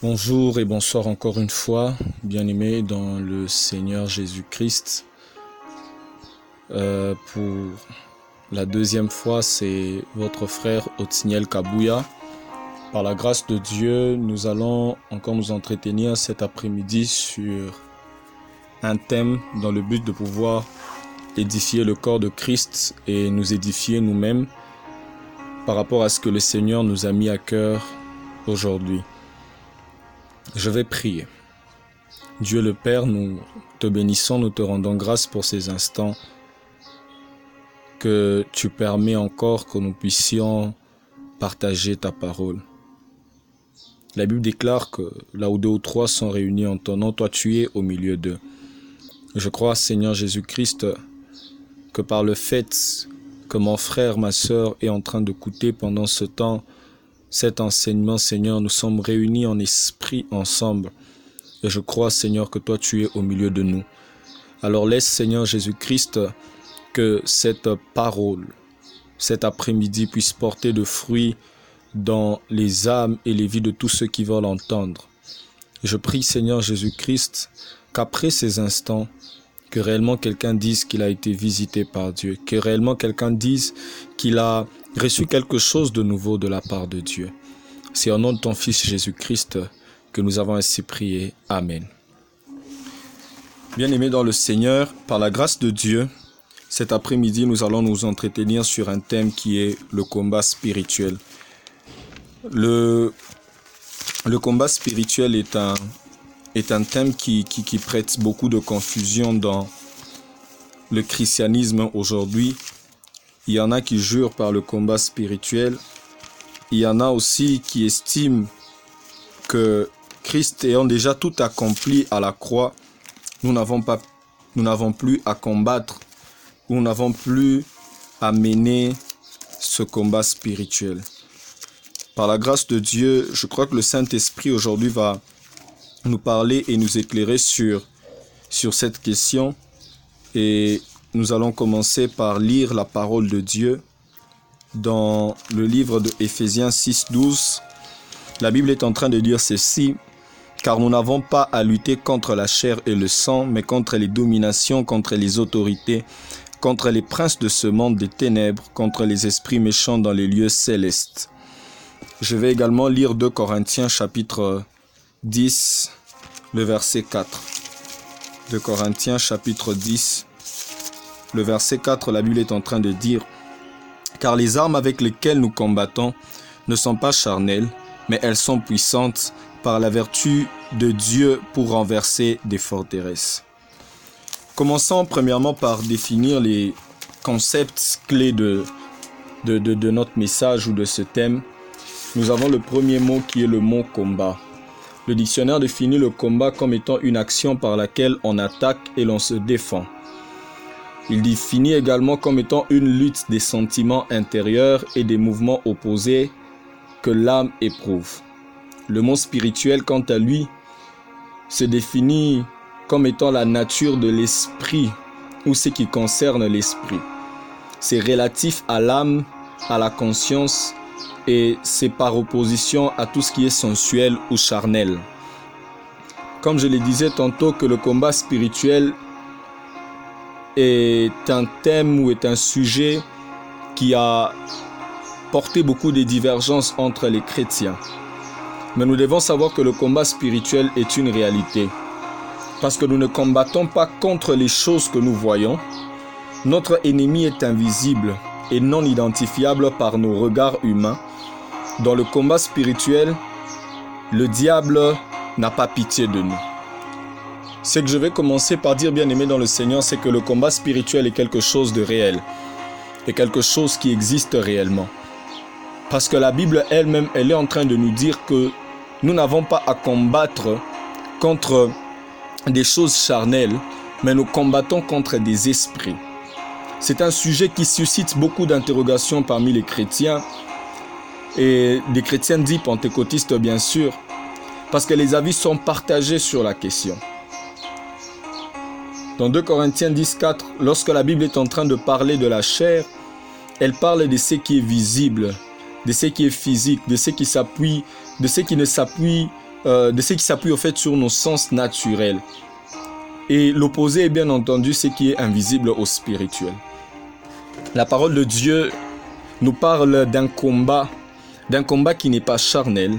Bonjour et bonsoir encore une fois, bien-aimés dans le Seigneur Jésus-Christ. Euh, pour la deuxième fois, c'est votre frère Otsniel Kabouya. Par la grâce de Dieu, nous allons encore nous entretenir cet après-midi sur un thème dans le but de pouvoir édifier le corps de Christ et nous édifier nous-mêmes par rapport à ce que le Seigneur nous a mis à cœur aujourd'hui. Je vais prier. Dieu le Père, nous te bénissons, nous te rendons grâce pour ces instants que tu permets encore que nous puissions partager ta parole. La Bible déclare que là où deux ou trois sont réunis en ton nom, toi tu es au milieu d'eux. Je crois, Seigneur Jésus-Christ, que par le fait que mon frère, ma sœur est en train de d'écouter pendant ce temps, cet enseignement, Seigneur, nous sommes réunis en esprit ensemble. Et je crois, Seigneur, que toi, tu es au milieu de nous. Alors laisse, Seigneur Jésus-Christ, que cette parole, cet après-midi, puisse porter de fruits dans les âmes et les vies de tous ceux qui veulent l'entendre. Je prie, Seigneur Jésus-Christ, qu'après ces instants, que réellement quelqu'un dise qu'il a été visité par Dieu, que réellement quelqu'un dise qu'il a reçu quelque chose de nouveau de la part de Dieu. C'est au nom de ton Fils Jésus-Christ que nous avons ainsi prié. Amen. Bien-aimés dans le Seigneur, par la grâce de Dieu, cet après-midi, nous allons nous entretenir sur un thème qui est le combat spirituel. Le, le combat spirituel est un, est un thème qui, qui, prête beaucoup de confusion dans le christianisme aujourd'hui il y en a qui jurent par le combat spirituel. Il y en a aussi qui estiment que Christ ayant déjà tout accompli à la croix, nous n'avons pas, nous n'avons plus à combattre, nous n'avons plus à mener ce combat spirituel. Par la grâce de Dieu, je crois que le Saint-Esprit aujourd'hui va nous parler et nous éclairer sur, sur cette question. Et nous allons commencer par lire la parole de Dieu dans le livre de Éphésiens 6, 12. La Bible est en train de dire ceci, car nous n'avons pas à lutter contre la chair et le sang, mais contre les dominations, contre les autorités, contre les princes de ce monde des ténèbres, contre les esprits méchants dans les lieux célestes. Je vais également lire 2 Corinthiens chapitre 10, le verset 4. 2 Corinthiens chapitre 10, le verset 4, la Bible est en train de dire, Car les armes avec lesquelles nous combattons ne sont pas charnelles, mais elles sont puissantes par la vertu de Dieu pour renverser des forteresses. Commençons premièrement par définir les concepts clés de, de, de, notre message ou de ce thème. Nous avons le premier mot qui est le mot combat. Le dictionnaire définit le combat comme étant une action par laquelle on attaque et l'on se défend. Il définit également comme étant une lutte des sentiments intérieurs et des mouvements opposés que l'âme éprouve. Le mot spirituel, quant à lui, se définit comme étant la nature de l'esprit ou ce qui concerne l'esprit. C'est relatif à l'âme, à la conscience et c'est par opposition à tout ce qui est sensuel ou charnel. Comme je le disais tantôt que le combat spirituel est un thème ou est un sujet qui a porté beaucoup de divergences entre les chrétiens. Mais nous devons savoir que le combat spirituel est une réalité. Parce que nous ne combattons pas contre les choses que nous voyons. Notre ennemi est invisible et non identifiable par nos regards humains. Dans le combat spirituel, le diable n'a pas pitié de nous. Ce que je vais commencer par dire, bien aimé dans le Seigneur, c'est que le combat spirituel est quelque chose de réel. Et quelque chose qui existe réellement. Parce que la Bible elle-même, elle est en train de nous dire que nous n'avons pas à combattre contre des choses charnelles, mais nous combattons contre des esprits. C'est un sujet qui suscite beaucoup d'interrogations parmi les chrétiens et des chrétiens dits pentecôtistes bien sûr, parce que les avis sont partagés sur la question. Dans 2 Corinthiens 10, 4, lorsque la Bible est en train de parler de la chair, elle parle de ce qui est visible, de ce qui est physique, de ce qui s'appuie, de ce qui ne s'appuie euh, de ce qui s'appuie au fait sur nos sens naturels. Et l'opposé est bien entendu ce qui est invisible au spirituel. La parole de Dieu nous parle d'un combat, d'un combat qui n'est pas charnel,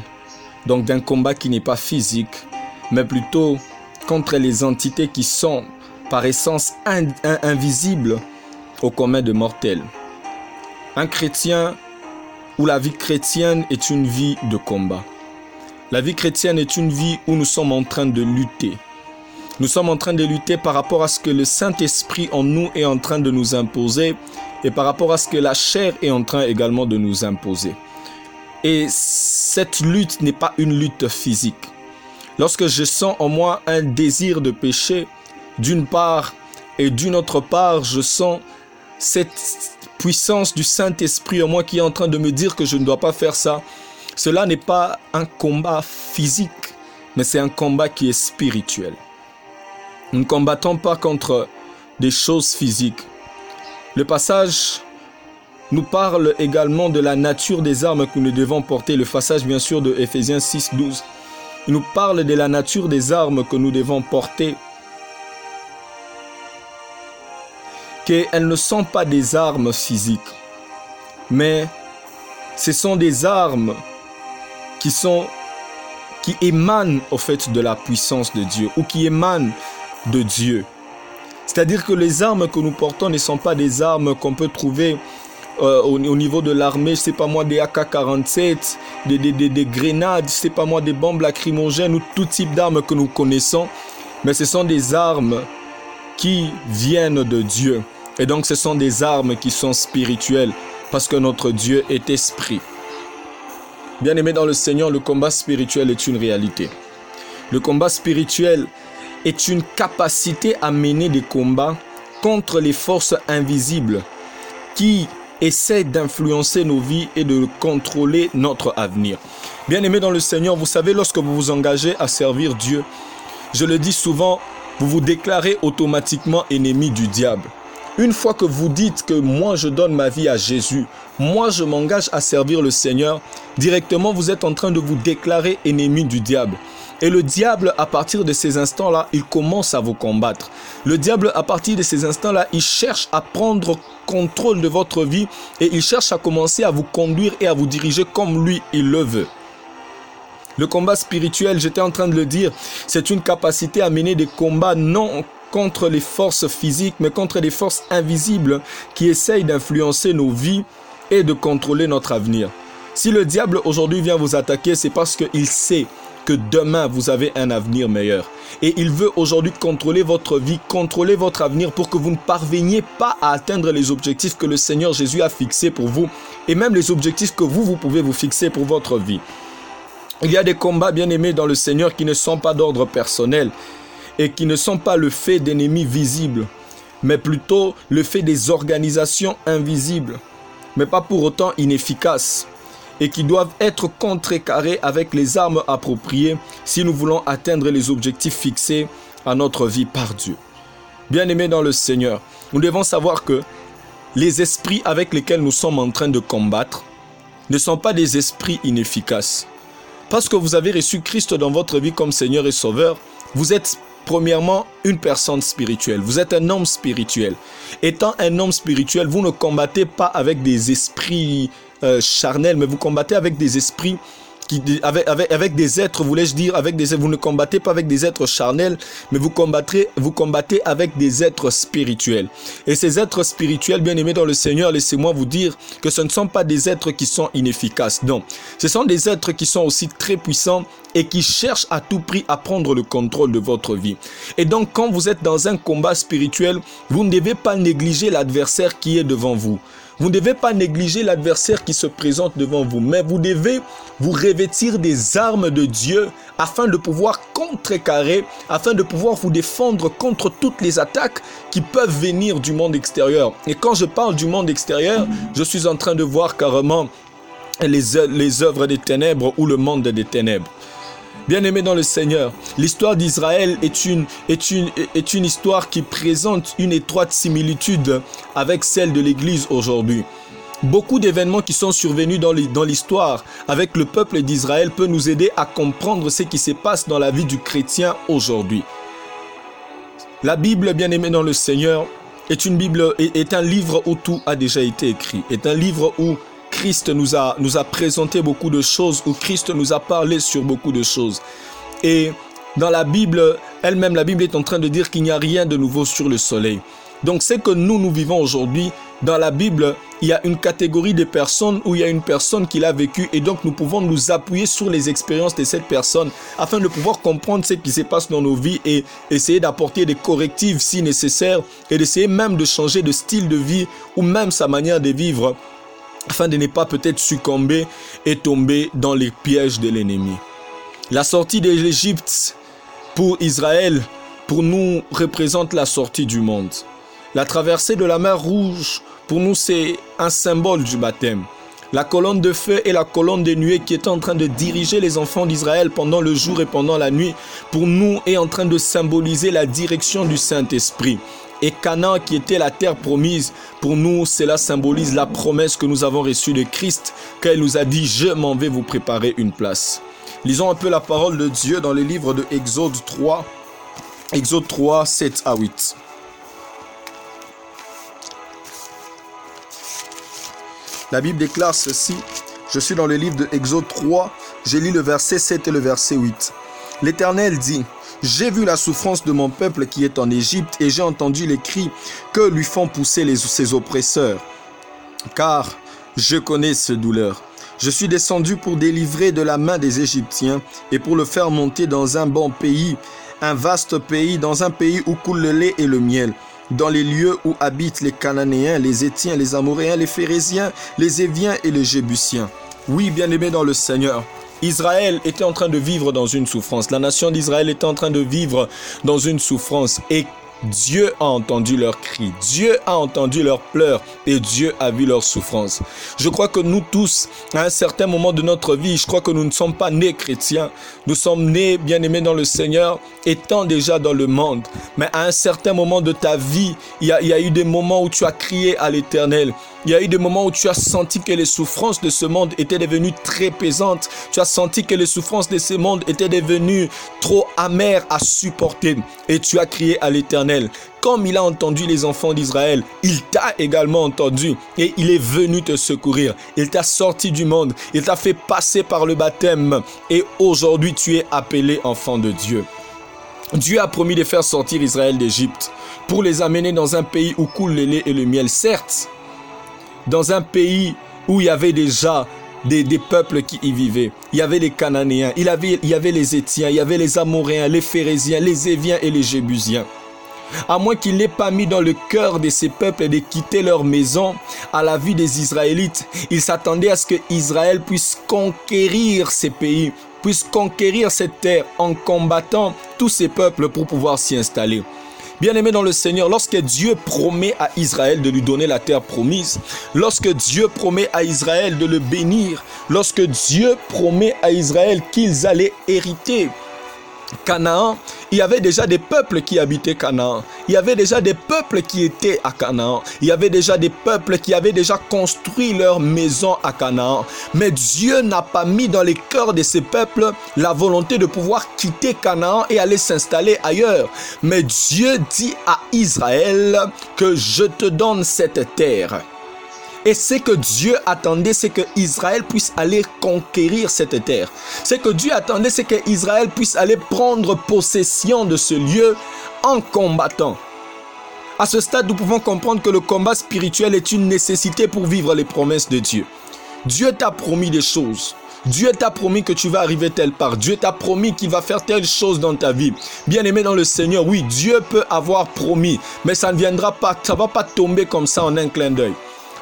donc d'un combat qui n'est pas physique, mais plutôt contre les entités qui sont par essence invisibles au commun de mortels. Un chrétien ou la vie chrétienne est une vie de combat. La vie chrétienne est une vie où nous sommes en train de lutter. Nous sommes en train de lutter par rapport à ce que le Saint-Esprit en nous est en train de nous imposer et par rapport à ce que la chair est en train également de nous imposer. Et cette lutte n'est pas une lutte physique. Lorsque je sens en moi un désir de péché, d'une part, et d'une autre part, je sens cette puissance du Saint-Esprit en moi qui est en train de me dire que je ne dois pas faire ça. Cela n'est pas un combat physique, mais c'est un combat qui est spirituel. Nous ne combattons pas contre des choses physiques. Le passage nous parle également de la nature des armes que nous devons porter. Le passage, bien sûr, de Ephésiens 6, 12. Il nous parle de la nature des armes que nous devons porter. Qu'elles ne sont pas des armes physiques, mais ce sont des armes qui sont qui émanent au fait de la puissance de Dieu ou qui émanent de Dieu. C'est-à-dire que les armes que nous portons ne sont pas des armes qu'on peut trouver euh, au, niveau de l'armée, c'est pas moi des AK-47, des, des, des, des, grenades, c'est pas moi des bombes lacrymogènes ou tout type d'armes que nous connaissons, mais ce sont des armes qui viennent de Dieu. Et donc ce sont des armes qui sont spirituelles parce que notre Dieu est esprit. Bien aimé dans le Seigneur, le combat spirituel est une réalité. Le combat spirituel est une capacité à mener des combats contre les forces invisibles qui essaient d'influencer nos vies et de contrôler notre avenir. Bien aimé dans le Seigneur, vous savez, lorsque vous vous engagez à servir Dieu, je le dis souvent, vous vous déclarez automatiquement ennemi du diable. Une fois que vous dites que moi je donne ma vie à Jésus, moi je m'engage à servir le Seigneur, directement vous êtes en train de vous déclarer ennemi du diable. Et le diable, à partir de ces instants-là, il commence à vous combattre. Le diable, à partir de ces instants-là, il cherche à prendre contrôle de votre vie et il cherche à commencer à vous conduire et à vous diriger comme lui, il le veut. Le combat spirituel, j'étais en train de le dire, c'est une capacité à mener des combats non contre les forces physiques, mais contre les forces invisibles qui essayent d'influencer nos vies et de contrôler notre avenir. Si le diable aujourd'hui vient vous attaquer, c'est parce qu'il sait que demain vous avez un avenir meilleur. Et il veut aujourd'hui contrôler votre vie, contrôler votre avenir pour que vous ne parveniez pas à atteindre les objectifs que le Seigneur Jésus a fixés pour vous et même les objectifs que vous, vous pouvez vous fixer pour votre vie. Il y a des combats bien aimés dans le Seigneur qui ne sont pas d'ordre personnel et qui ne sont pas le fait d'ennemis visibles, mais plutôt le fait des organisations invisibles, mais pas pour autant inefficaces et qui doivent être contrecarrés avec les armes appropriées si nous voulons atteindre les objectifs fixés à notre vie par Dieu. Bien-aimés dans le Seigneur, nous devons savoir que les esprits avec lesquels nous sommes en train de combattre ne sont pas des esprits inefficaces. Parce que vous avez reçu Christ dans votre vie comme Seigneur et Sauveur, vous êtes premièrement une personne spirituelle. Vous êtes un homme spirituel. Étant un homme spirituel, vous ne combattez pas avec des esprits euh, charnel, mais vous combattez avec des esprits qui, avec, avec, avec des êtres, voulais-je dire, avec des vous ne combattez pas avec des êtres charnels, mais vous combattrez, vous combattez avec des êtres spirituels. Et ces êtres spirituels, bien aimés dans le Seigneur, laissez-moi vous dire que ce ne sont pas des êtres qui sont inefficaces. Non, ce sont des êtres qui sont aussi très puissants et qui cherchent à tout prix à prendre le contrôle de votre vie. Et donc, quand vous êtes dans un combat spirituel, vous ne devez pas négliger l'adversaire qui est devant vous. Vous ne devez pas négliger l'adversaire qui se présente devant vous, mais vous devez vous revêtir des armes de Dieu afin de pouvoir contrecarrer, afin de pouvoir vous défendre contre toutes les attaques qui peuvent venir du monde extérieur. Et quand je parle du monde extérieur, je suis en train de voir carrément les, les œuvres des ténèbres ou le monde des ténèbres. Bien-aimé dans le Seigneur, l'histoire d'Israël est une, est, une, est une histoire qui présente une étroite similitude avec celle de l'Église aujourd'hui. beaucoup d'événements qui sont survenus dans l'histoire avec le peuple d'Israël peut nous aider à comprendre ce qui se passe dans la vie du chrétien aujourd'hui. La Bible, bien aimée dans le Seigneur, est une Bible, est, un livre où tout a déjà été écrit, est un livre où Christ nous a, nous a présenté beaucoup de choses, où Christ nous a parlé sur beaucoup de choses. Et dans la Bible elle-même, la Bible est en train de dire qu'il n'y a rien de nouveau sur le soleil. Donc c'est que nous, nous vivons aujourd'hui, dans la Bible, il y a une catégorie de personnes où il y a une personne qui l'a vécu et donc nous pouvons nous appuyer sur les expériences de cette personne afin de pouvoir comprendre ce qui se passe dans nos vies et essayer d'apporter des correctifs si nécessaire et d'essayer même de changer de style de vie ou même sa manière de vivre afin de ne pas peut-être succomber et tomber dans les pièges de l'ennemi. La sortie de l'Égypte pour Israël, pour nous, représente la sortie du monde. La traversée de la mer Rouge, pour nous, c'est un symbole du baptême. La colonne de feu et la colonne de nuée qui est en train de diriger les enfants d'Israël pendant le jour et pendant la nuit, pour nous, est en train de symboliser la direction du Saint-Esprit. Et Canaan, qui était la terre promise, pour nous, cela symbolise la promesse que nous avons reçue de Christ, quand il nous a dit, je m'en vais vous préparer une place. Lisons un peu la parole de Dieu dans le livre de Exode 3, Exode 3, 7 à 8. La Bible déclare ceci. Je suis dans le livre de Exode 3, j'ai lu le verset 7 et le verset 8. L'Éternel dit, J'ai vu la souffrance de mon peuple qui est en Égypte et j'ai entendu les cris que lui font pousser les, ses oppresseurs. Car je connais ce douleur. Je suis descendu pour délivrer de la main des Égyptiens et pour le faire monter dans un bon pays, un vaste pays, dans un pays où coule le lait et le miel dans les lieux où habitent les Cananéens, les Étiens, les Amoréens, les Phérésiens, les Éviens et les Jébusiens. Oui, bien-aimés dans le Seigneur, Israël était en train de vivre dans une souffrance. La nation d'Israël était en train de vivre dans une souffrance. Dieu a entendu leurs cris, Dieu a entendu leurs pleurs et Dieu a vu leurs souffrances. Je crois que nous tous, à un certain moment de notre vie, je crois que nous ne sommes pas nés chrétiens. Nous sommes nés bien-aimés dans le Seigneur, étant déjà dans le monde. Mais à un certain moment de ta vie, il y a, il y a eu des moments où tu as crié à l'Éternel. Il y a eu des moments où tu as senti que les souffrances de ce monde étaient devenues très pesantes. Tu as senti que les souffrances de ce monde étaient devenues trop amères à supporter. Et tu as crié à l'Éternel. Comme il a entendu les enfants d'Israël, il t'a également entendu et il est venu te secourir. Il t'a sorti du monde, il t'a fait passer par le baptême et aujourd'hui tu es appelé enfant de Dieu. Dieu a promis de faire sortir Israël d'Égypte pour les amener dans un pays où coule le lait et le miel, certes, dans un pays où il y avait déjà des, peuples qui y vivaient. Il y avait les Cananéens, il y avait, les Étiens, il y avait les Amoréens, les Phérésiens, les Éviens et les Jébusiens. À moins qu'il n'ait pas mis dans le cœur de ces peuples de quitter leur maison à la vie des Israélites, il s'attendait à ce que Israël puisse conquérir ces pays, puisse conquérir cette terre en combattant tous ces peuples pour pouvoir s'y installer. Bien-aimé dans le Seigneur, lorsque Dieu promet à Israël de lui donner la terre promise, lorsque Dieu promet à Israël de le bénir, lorsque Dieu promet à Israël qu'ils allaient hériter Canaan, il y avait déjà des peuples qui habitaient Canaan. Il y avait déjà des peuples qui étaient à Canaan. Il y avait déjà des peuples qui avaient déjà construit leur maison à Canaan. Mais Dieu n'a pas mis dans les cœurs de ces peuples la volonté de pouvoir quitter Canaan et aller s'installer ailleurs. Mais Dieu dit à Israël que je te donne cette terre. Et ce que Dieu attendait, c'est que Israël puisse aller conquérir cette terre. Ce que Dieu attendait, c'est que Israël puisse aller prendre possession de ce lieu en combattant. À ce stade, nous pouvons comprendre que le combat spirituel est une nécessité pour vivre les promesses de Dieu. Dieu t'a promis des choses. Dieu t'a promis que tu vas arriver telle part. Dieu t'a promis qu'il va faire telle chose dans ta vie. Bien aimé dans le Seigneur, oui, Dieu peut avoir promis, mais ça ne viendra pas, ça va pas tomber comme ça en un clin d'œil.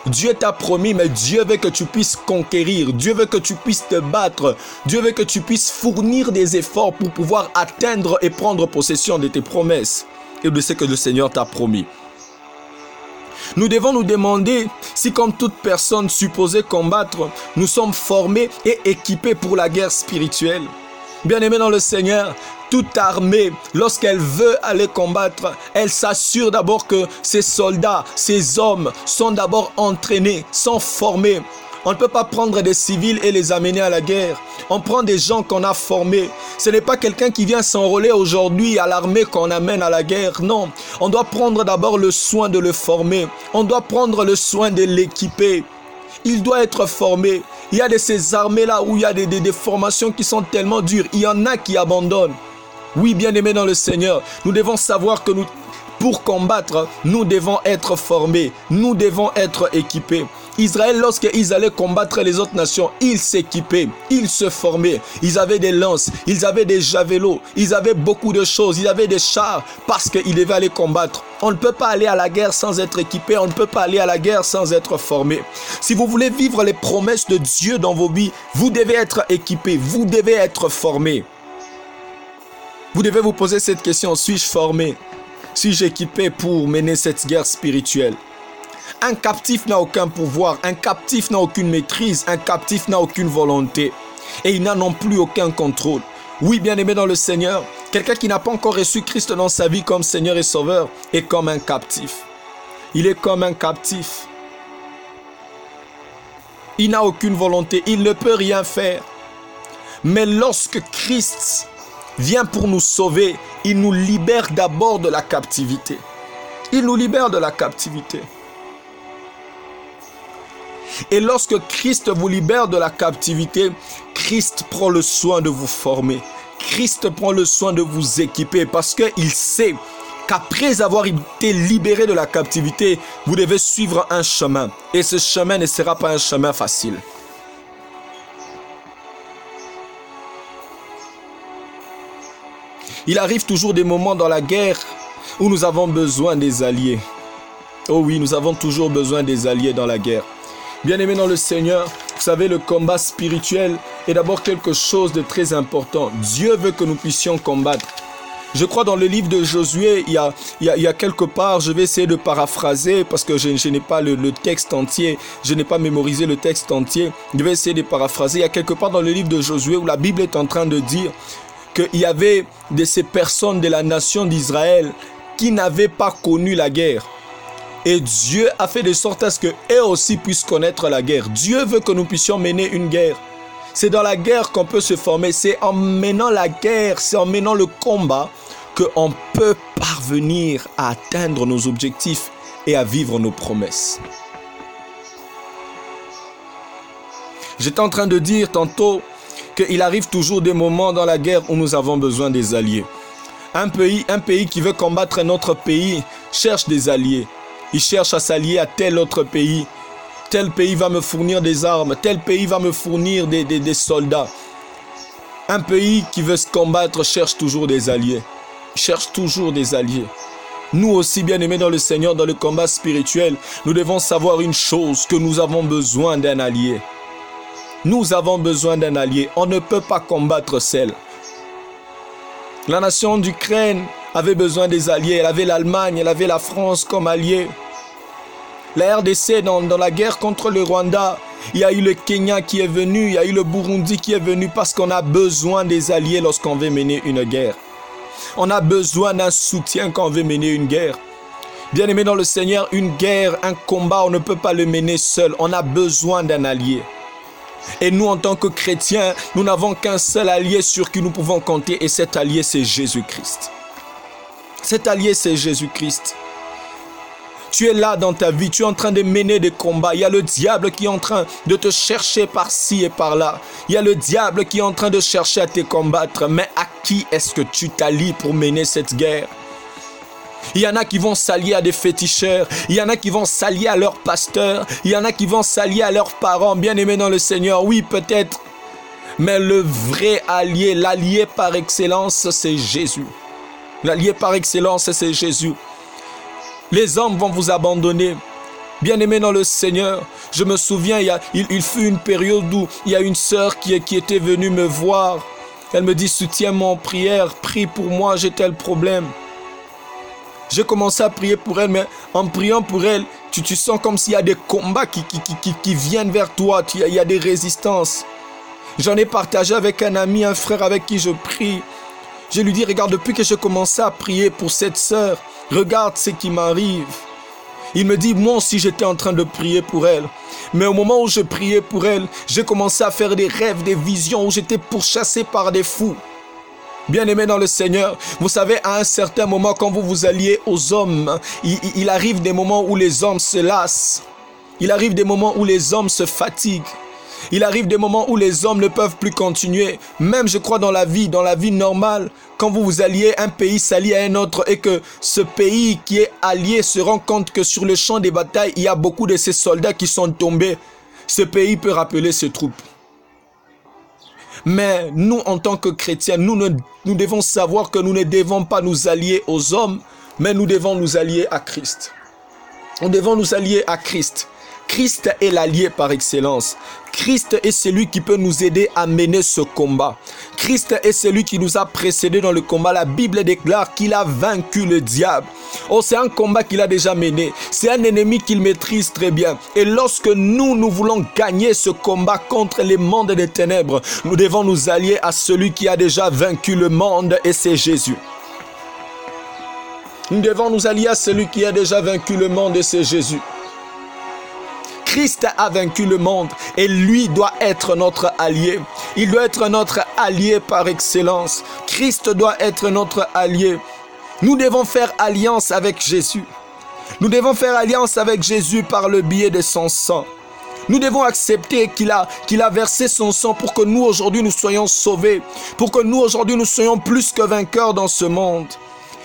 Dieu t'a promis, mais Dieu veut que tu puisses conquérir. Dieu veut que tu puisses te battre. Dieu veut que tu puisses fournir des efforts pour pouvoir atteindre et prendre possession de tes promesses et de ce que le Seigneur t'a promis. Nous devons nous demander si comme toute personne supposée combattre, nous sommes formés et équipés pour la guerre spirituelle. Bien-aimé dans le Seigneur, toute armée, lorsqu'elle veut aller combattre, elle s'assure d'abord que ses soldats, ses hommes sont d'abord entraînés, sont formés. On ne peut pas prendre des civils et les amener à la guerre. On prend des gens qu'on a formés. Ce n'est pas quelqu'un qui vient s'enrôler aujourd'hui à l'armée qu'on amène à la guerre. Non, on doit prendre d'abord le soin de le former. On doit prendre le soin de l'équiper. Il doit être formé. Il y a de ces armées-là où il y a des, formations qui sont tellement dures. Il y en a qui abandonnent. Oui, bien-aimés dans le Seigneur, nous devons savoir que nous, pour combattre, nous devons être formés, nous devons être équipés. Israël, lorsqu'ils allaient combattre les autres nations, ils s'équipaient, ils se formaient. Ils avaient des lances, ils avaient des javelots, ils avaient beaucoup de choses, ils avaient des chars parce qu'ils devaient aller combattre. On ne peut pas aller à la guerre sans être équipé, on ne peut pas aller à la guerre sans être formé. Si vous voulez vivre les promesses de Dieu dans vos vies, vous devez être équipé, vous devez être formé. Vous devez vous poser cette question, suis-je formé? Suis-je équipé pour mener cette guerre spirituelle? Un captif n'a aucun pouvoir, un captif n'a aucune maîtrise, un captif n'a aucune volonté. Et il n'a non plus aucun contrôle. Oui, bien aimé dans le Seigneur, quelqu'un qui n'a pas encore reçu Christ dans sa vie comme Seigneur et Sauveur est comme un captif. Il est comme un captif. Il n'a aucune volonté, il ne peut rien faire. Mais lorsque Christ vient pour nous sauver, il nous libère d'abord de la captivité. Il nous libère de la captivité. Et lorsque Christ vous libère de la captivité, Christ prend le soin de vous former. Christ prend le soin de vous équiper parce qu'il sait qu'après avoir été libéré de la captivité, vous devez suivre un chemin. Et ce chemin ne sera pas un chemin facile. Il arrive toujours des moments dans la guerre où nous avons besoin des alliés. Oh oui, nous avons toujours besoin des alliés dans la guerre. Bien-aimés dans le Seigneur, vous savez, le combat spirituel est d'abord quelque chose de très important. Dieu veut que nous puissions combattre. Je crois dans le livre de Josué, il y a, il y a, quelque part, je vais essayer de paraphraser parce que je, n'ai pas le, le, texte entier, je n'ai pas mémorisé le texte entier. Je vais essayer de paraphraser. Il y a quelque part dans le livre de Josué où la Bible est en train de dire qu'il y avait de ces personnes de la nation d'Israël qui n'avaient pas connu la guerre. Et Dieu a fait de sorte à ce qu'eux aussi puissent connaître la guerre. Dieu veut que nous puissions mener une guerre. C'est dans la guerre qu'on peut se former. C'est en menant la guerre, c'est en menant le combat qu'on peut parvenir à atteindre nos objectifs et à vivre nos promesses. J'étais en train de dire tantôt qu'il arrive toujours des moments dans la guerre où nous avons besoin des alliés. Un pays, un pays qui veut combattre un autre pays cherche des alliés. Il cherche à s'allier à tel autre pays. Tel pays va me fournir des armes, tel pays va me fournir des, soldats. Un pays qui veut se combattre cherche toujours des alliés. Cherche toujours des alliés. Nous aussi, bien aimés dans le Seigneur, dans le combat spirituel, nous devons savoir une chose, que nous avons besoin d'un allié. Nous avons besoin d'un allié. On ne peut pas combattre seul. La nation d'Ukraine avait besoin des alliés. Elle avait l'Allemagne, elle avait la France comme alliés. La RDC dans, dans, la guerre contre le Rwanda, il y a eu le Kenya qui est venu, il y a eu le Burundi qui est venu parce qu'on a besoin des alliés lorsqu'on veut mener une guerre. On a besoin d'un soutien quand on veut mener une guerre. Bien aimé dans le Seigneur, une guerre, un combat, on ne peut pas le mener seul. On a besoin d'un allié. Et nous, en tant que chrétiens, nous n'avons qu'un seul allié sur qui nous pouvons compter, et cet allié, c'est Jésus-Christ. Cet allié, c'est Jésus-Christ. Tu es là dans ta vie, tu es en train de mener des combats. Il y a le diable qui est en train de te chercher par-ci et par-là. Il y a le diable qui est en train de chercher à te combattre. Mais à qui est-ce que tu t'allies pour mener cette guerre? Il y en a qui vont s'allier à des féticheurs. Il y en a qui vont s'allier à leurs pasteurs. Il y en a qui vont s'allier à leurs parents bien-aimés dans le Seigneur. Oui, peut-être. Mais le vrai allié, l'allié par excellence, c'est Jésus. L'allié par excellence, c'est Jésus. Les hommes vont vous abandonner. Bien-aimés dans le Seigneur, je me souviens, il, il, fut une période où il y a une sœur qui, qui était venue me voir. Elle me dit, soutiens-moi en prière, prie pour moi, j'ai tel problème. J'ai commencé à prier pour elle, mais en priant pour elle, tu, tu sens comme s'il y a des combats qui, qui, qui, qui viennent vers toi, il y a des résistances. J'en ai partagé avec un ami, un frère avec qui je prie. Je lui dis, regarde, depuis que j'ai commencé à prier pour cette sœur, regarde ce qui m'arrive. Il me dit, moi aussi j'étais en train de prier pour elle. Mais au moment où je priais pour elle, j'ai commencé à faire des rêves, des visions où j'étais pourchassé par des fous. Bien-aimé dans le Seigneur, vous savez, à un certain moment, quand vous vous alliez aux hommes, il arrive des moments où les hommes se lassent. Il arrive des moments où les hommes se fatiguent. Il arrive des moments où les hommes ne peuvent plus continuer. Même, je crois, dans la vie, dans la vie normale, quand vous vous alliez, un pays s'allie à un autre et que ce pays qui est allié se rend compte que sur le champ des batailles, il y a beaucoup de ces soldats qui sont tombés. Ce pays peut rappeler ses troupes. Mais nous, en tant que chrétiens, nous, nous devons savoir que nous ne devons pas nous allier aux hommes, mais nous devons nous allier à Christ. Nous devons nous allier à Christ. Christ est l'allié par excellence. Christ est celui qui peut nous aider à mener ce combat. Christ est celui qui nous a précédés dans le combat. La Bible déclare qu'il a vaincu le diable. Oh, c'est un combat qu'il a déjà mené. C'est un ennemi qu'il maîtrise très bien. Et lorsque nous, nous voulons gagner ce combat contre les mondes des ténèbres, nous devons nous allier à celui qui a déjà vaincu le monde et c'est Jésus. Nous devons nous allier à celui qui a déjà vaincu le monde et c'est Jésus. Christ a vaincu le monde et lui doit être notre allié. Il doit être notre allié par excellence. Christ doit être notre allié. Nous devons faire alliance avec Jésus. Nous devons faire alliance avec Jésus par le biais de son sang. Nous devons accepter qu'il a, versé son sang pour que nous aujourd'hui nous soyons sauvés, pour que nous aujourd'hui nous soyons plus que vainqueurs dans ce monde.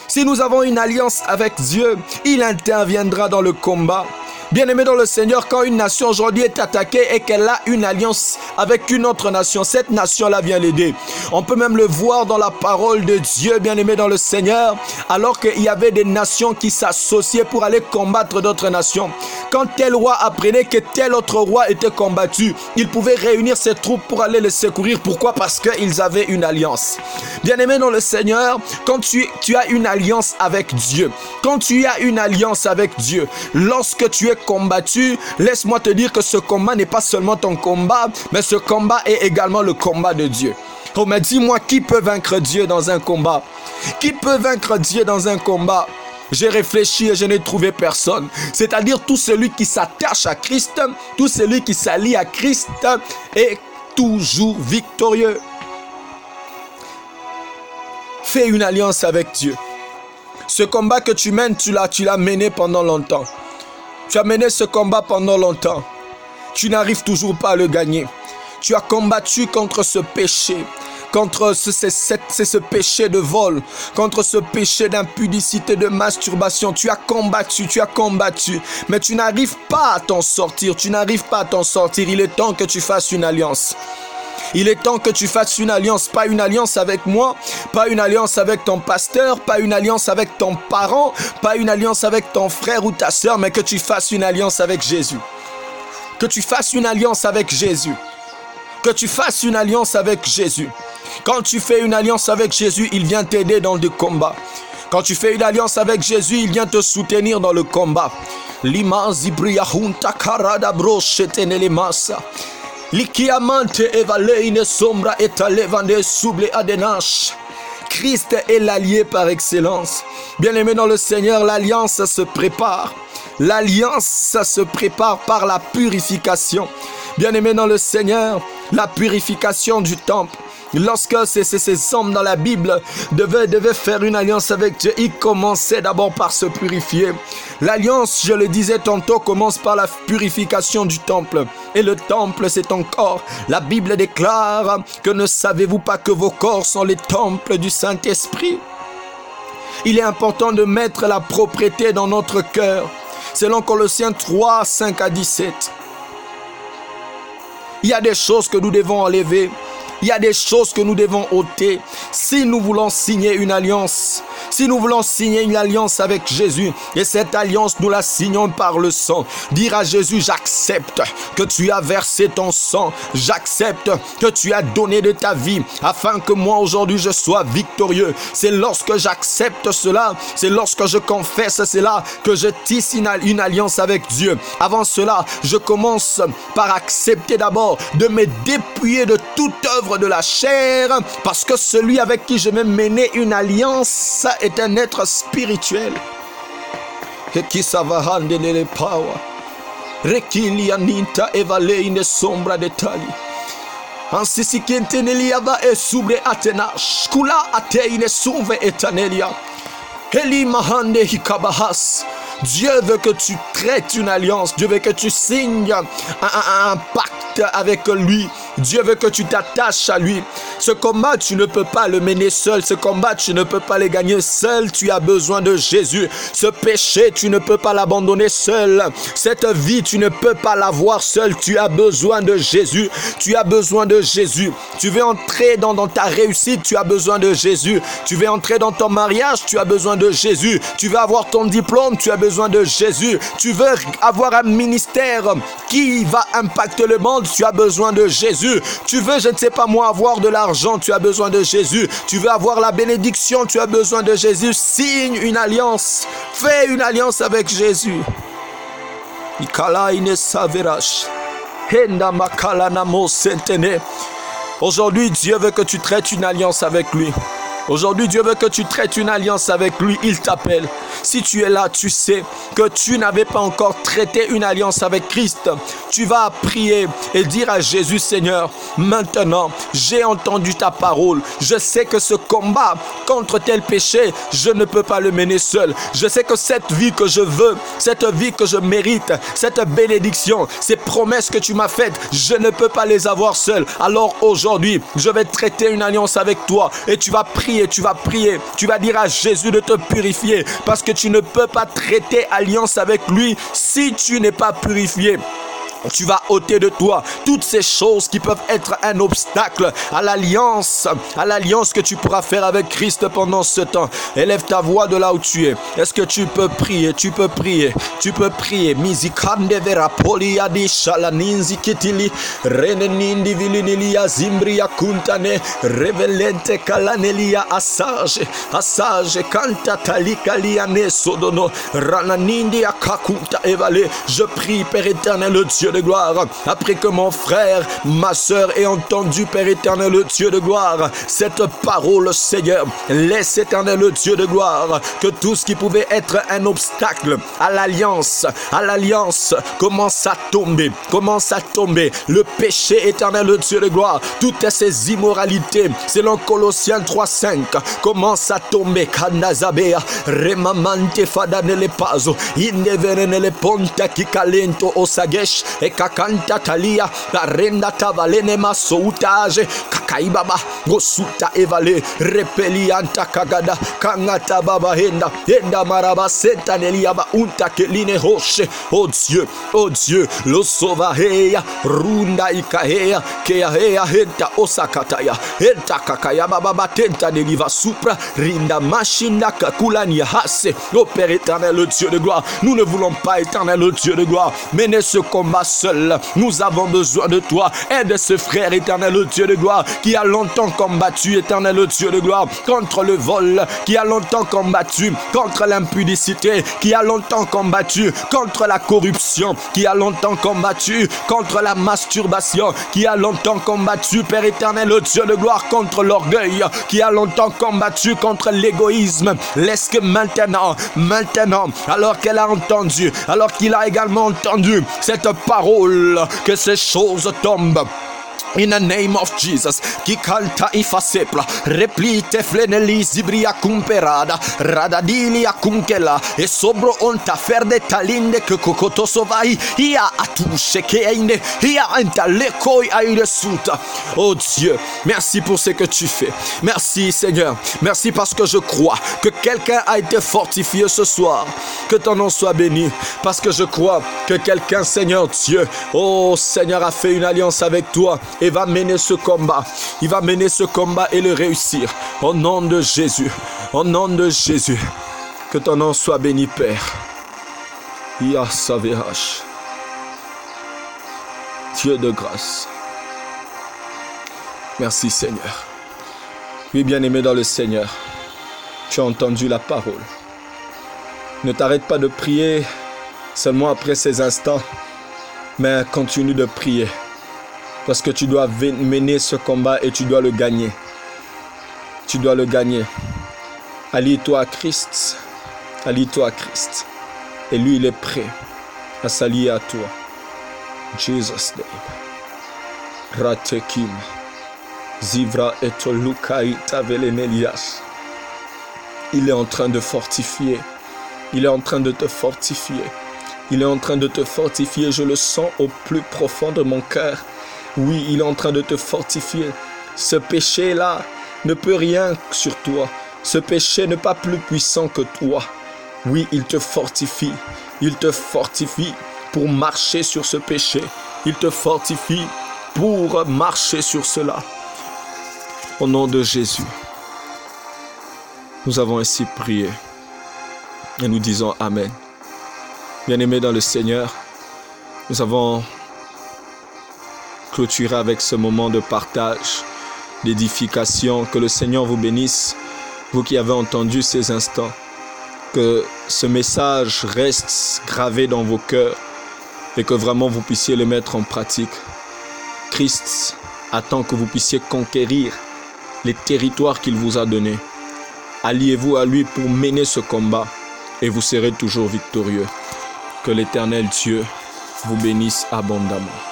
Si nous avons une alliance avec Dieu, il interviendra dans le combat. Bien-aimé dans le Seigneur, quand une nation aujourd'hui est attaquée et qu'elle a une alliance avec une autre nation, cette nation-là vient l'aider. On peut même le voir dans la parole de Dieu, bien-aimé dans le Seigneur, alors qu'il y avait des nations qui s'associaient pour aller combattre d'autres nations. Quand tel roi apprenait que tel autre roi était combattu, il pouvait réunir ses troupes pour aller les secourir. Pourquoi? Parce qu'ils avaient une alliance. Bien-aimé dans le Seigneur, quand tu, tu as une alliance avec Dieu, quand tu as une alliance avec Dieu, lorsque tu es combattu, laisse-moi te dire que ce combat n'est pas seulement ton combat, mais ce combat est également le combat de Dieu. Oh, mais dis-moi, qui peut vaincre Dieu dans un combat? Qui peut vaincre Dieu dans un combat? J'ai réfléchi et je n'ai trouvé personne. C'est-à-dire tout celui qui s'attache à Christ, tout celui qui s'allie à Christ est toujours victorieux. Fais une alliance avec Dieu. Ce combat que tu mènes, tu l'as, tu l'as mené pendant longtemps. Tu as mené ce combat pendant longtemps. Tu n'arrives toujours pas à le gagner. Tu as combattu contre ce péché, contre ce, ce péché de vol, contre ce péché d'impudicité, de masturbation. Tu as combattu, tu as combattu, mais tu n'arrives pas à t'en sortir. Tu n'arrives pas à t'en sortir. Il est temps que tu fasses une alliance. Il est temps que tu fasses une alliance, pas une alliance avec moi, pas une alliance avec ton pasteur, pas une alliance avec ton parent, pas une alliance avec ton frère ou ta soeur, mais que tu fasses une alliance avec Jésus. Que tu fasses une alliance avec Jésus. Que tu fasses une alliance avec Jésus. Quand tu fais une alliance avec Jésus, il vient t'aider dans le combat. Quand tu fais une alliance avec Jésus, il vient te soutenir dans le combat. Lima karada Adenash. Christ est l'allié par excellence. Bien-aimé dans le Seigneur, l'alliance se prépare. L'alliance se prépare par la purification. Bien-aimé dans le Seigneur, la purification du temple. Lorsque ces, hommes dans la Bible devaient, devaient faire une alliance avec Dieu, ils commençaient d'abord par se purifier. L'alliance, je le disais tantôt, commence par la purification du temple. Et le temple, c'est ton corps. La Bible déclare que ne savez-vous pas que vos corps sont les temples du Saint-Esprit? Il est important de mettre la propriété dans notre cœur. Selon Colossiens 3, 5 à 17. Il y a des choses que nous devons enlever. Il y a des choses que nous devons ôter si nous voulons signer une alliance. Si nous voulons signer une alliance avec Jésus, et cette alliance, nous la signons par le sang, dire à Jésus, j'accepte que tu as versé ton sang, j'accepte que tu as donné de ta vie, afin que moi aujourd'hui je sois victorieux. C'est lorsque j'accepte cela, c'est lorsque je confesse cela, que je tisse une, alliance avec Dieu. Avant cela, je commence par accepter d'abord de me dépouiller de toute œuvre de la chair, parce que celui avec qui je vais mener une alliance est un être spirituel. Et qui nelle power. Rekilia ninta evaleine sombra de tali. Ansisi kenteneliava e subre atena. Skula ateine suve etanelia. Eli mahande hikabahas. Dieu veut que tu traites une alliance. Dieu veut que tu signes un, un, un pacte avec lui. Dieu veut que tu t'attaches à lui. Ce combat, tu ne peux pas le mener seul. Ce combat, tu ne peux pas le gagner seul. Tu as besoin de Jésus. Ce péché, tu ne peux pas l'abandonner seul. Cette vie, tu ne peux pas l'avoir seul. Tu as besoin de Jésus. Tu as besoin de Jésus. Tu veux entrer dans, ta réussite, tu as besoin de Jésus. Tu veux entrer dans ton mariage, tu as besoin de Jésus. Tu veux avoir ton diplôme, tu as besoin de Jésus. Tu veux avoir un ministère qui va impacter le monde, tu as besoin de Jésus. Tu veux, je ne sais pas moi, avoir de l'argent, tu as besoin de Jésus. Tu veux avoir la bénédiction, tu as besoin de Jésus. Signe une alliance. Fais une alliance avec Jésus. Aujourd'hui, Dieu veut que tu traites une alliance avec lui. Aujourd'hui, Dieu veut que tu traites une alliance avec lui. Il t'appelle. Si tu es là, tu sais que tu n'avais pas encore traité une alliance avec Christ. Tu vas prier et dire à Jésus, Seigneur, maintenant, j'ai entendu ta parole. Je sais que ce combat contre tel péché, je ne peux pas le mener seul. Je sais que cette vie que je veux, cette vie que je mérite, cette bénédiction, ces promesses que tu m'as faites, je ne peux pas les avoir seul. Alors aujourd'hui, je vais traiter une alliance avec toi et tu vas prier tu vas prier, tu vas dire à Jésus de te purifier parce que tu ne peux pas traiter alliance avec lui si tu n'es pas purifié. Tu vas ôter de toi toutes ces choses qui peuvent être un obstacle à l'alliance, à l'alliance que tu pourras faire avec Christ pendant ce temps. Élève ta voix de là où tu es. Est-ce que tu peux prier? Tu peux prier. Tu peux prier. Mizikande vera polia di shalaninzi kitili renenindi vilinilia zimbria kuntane revelente kalanelia asage asage kanta talikaliane sodono rananindi akakunta evale. Je prie Père éternel le De gloire, après que mon frère, ma soeur ait entendu, Père éternel, le Dieu de gloire, cette parole, Seigneur, laisse éternel, le Dieu de gloire, que tout ce qui pouvait être un obstacle à l'alliance, à l'alliance, commence à tomber, commence à tomber. Le péché éternel, le Dieu de gloire, toutes ces immoralités, selon Colossiens 3.5, commence à tomber. Remamante fadanele pazo, inneverenele ponta kikalento osagesh, e cacanta talia, la renda tavalene masoutaje, kakaibaba gosuta evale repelianta kagada kangata baba henda henda maraba senta neliaba unta keline roche oh Dieu oh Dieu lo sovaheya runda ikaheya keaheya henta osakataya henta kakaya baba batenta neliva supra rinda machinda kakulani hase oh Père éternel le Dieu de gloire nous ne voulons pas éternel le Dieu de gloire mener ce combat seul. Nous avons besoin de toi. Aide ce frère éternel, le Dieu de gloire, qui a longtemps combattu, éternel, Dieu de gloire, contre le vol, qui a longtemps combattu contre l'impudicité, qui a longtemps combattu contre la corruption, qui a longtemps combattu contre la masturbation, qui a longtemps combattu, Père éternel, Dieu de gloire, contre l'orgueil, qui a longtemps combattu contre l'égoïsme. Laisse que maintenant, maintenant, alors qu'elle a entendu, alors qu'il a également entendu cette parole que ces choses tombent. In the name of Jesus, Kikanta ifasepla, replite fleneli zibria cumperada, radadilia cunkela, e sobro onta ferde talinde que kokotoso vai, ia atushe keinde, ia enta lekoi aire suta. Oh Dieu, merci pour ce que tu fais. Merci Seigneur. Merci parce que je crois que quelqu'un a été fortifié ce soir. Que ton nom soit béni. Parce que je crois que quelqu'un, Seigneur Dieu, oh Seigneur, a fait une alliance avec toi et va mener ce combat. Il va mener ce combat et le réussir. Au nom de Jésus. Au nom de Jésus. Que ton nom soit béni, Père. Yahsavehash. Dieu de grâce. Merci Seigneur. Oui, bien-aimé dans le Seigneur, tu as entendu la parole. Ne t'arrête pas de prier seulement après ces instants, mais continue de prier. Parce que tu dois mener ce combat et tu dois le gagner. Tu dois le gagner. Allie-toi à Christ. Allie-toi à Christ. Et lui, il est prêt à s'allier à toi. Jesus name. Ratekim. Zivra et Il est en train de fortifier. Il est en train de te fortifier. Il est en train de te fortifier. Je le sens au plus profond de mon cœur. Oui, il est en train de te fortifier. Ce péché-là ne peut rien sur toi. Ce péché n'est pas plus puissant que toi. Oui, il te fortifie. Il te fortifie pour marcher sur ce péché. Il te fortifie pour marcher sur cela. Au nom de Jésus, nous avons ainsi prié et nous disons Amen. Bien-aimés dans le Seigneur, nous avons clôturé avec ce moment de partage, d'édification. Que le Seigneur vous bénisse, vous qui avez entendu ces instants. Que ce message reste gravé dans vos cœurs et que vraiment vous puissiez le mettre en pratique. Christ attend que vous puissiez conquérir les territoires qu'il vous a donnés. Alliez-vous à lui pour mener ce combat et vous serez toujours victorieux. Que l'Éternel Dieu vous bénisse abondamment.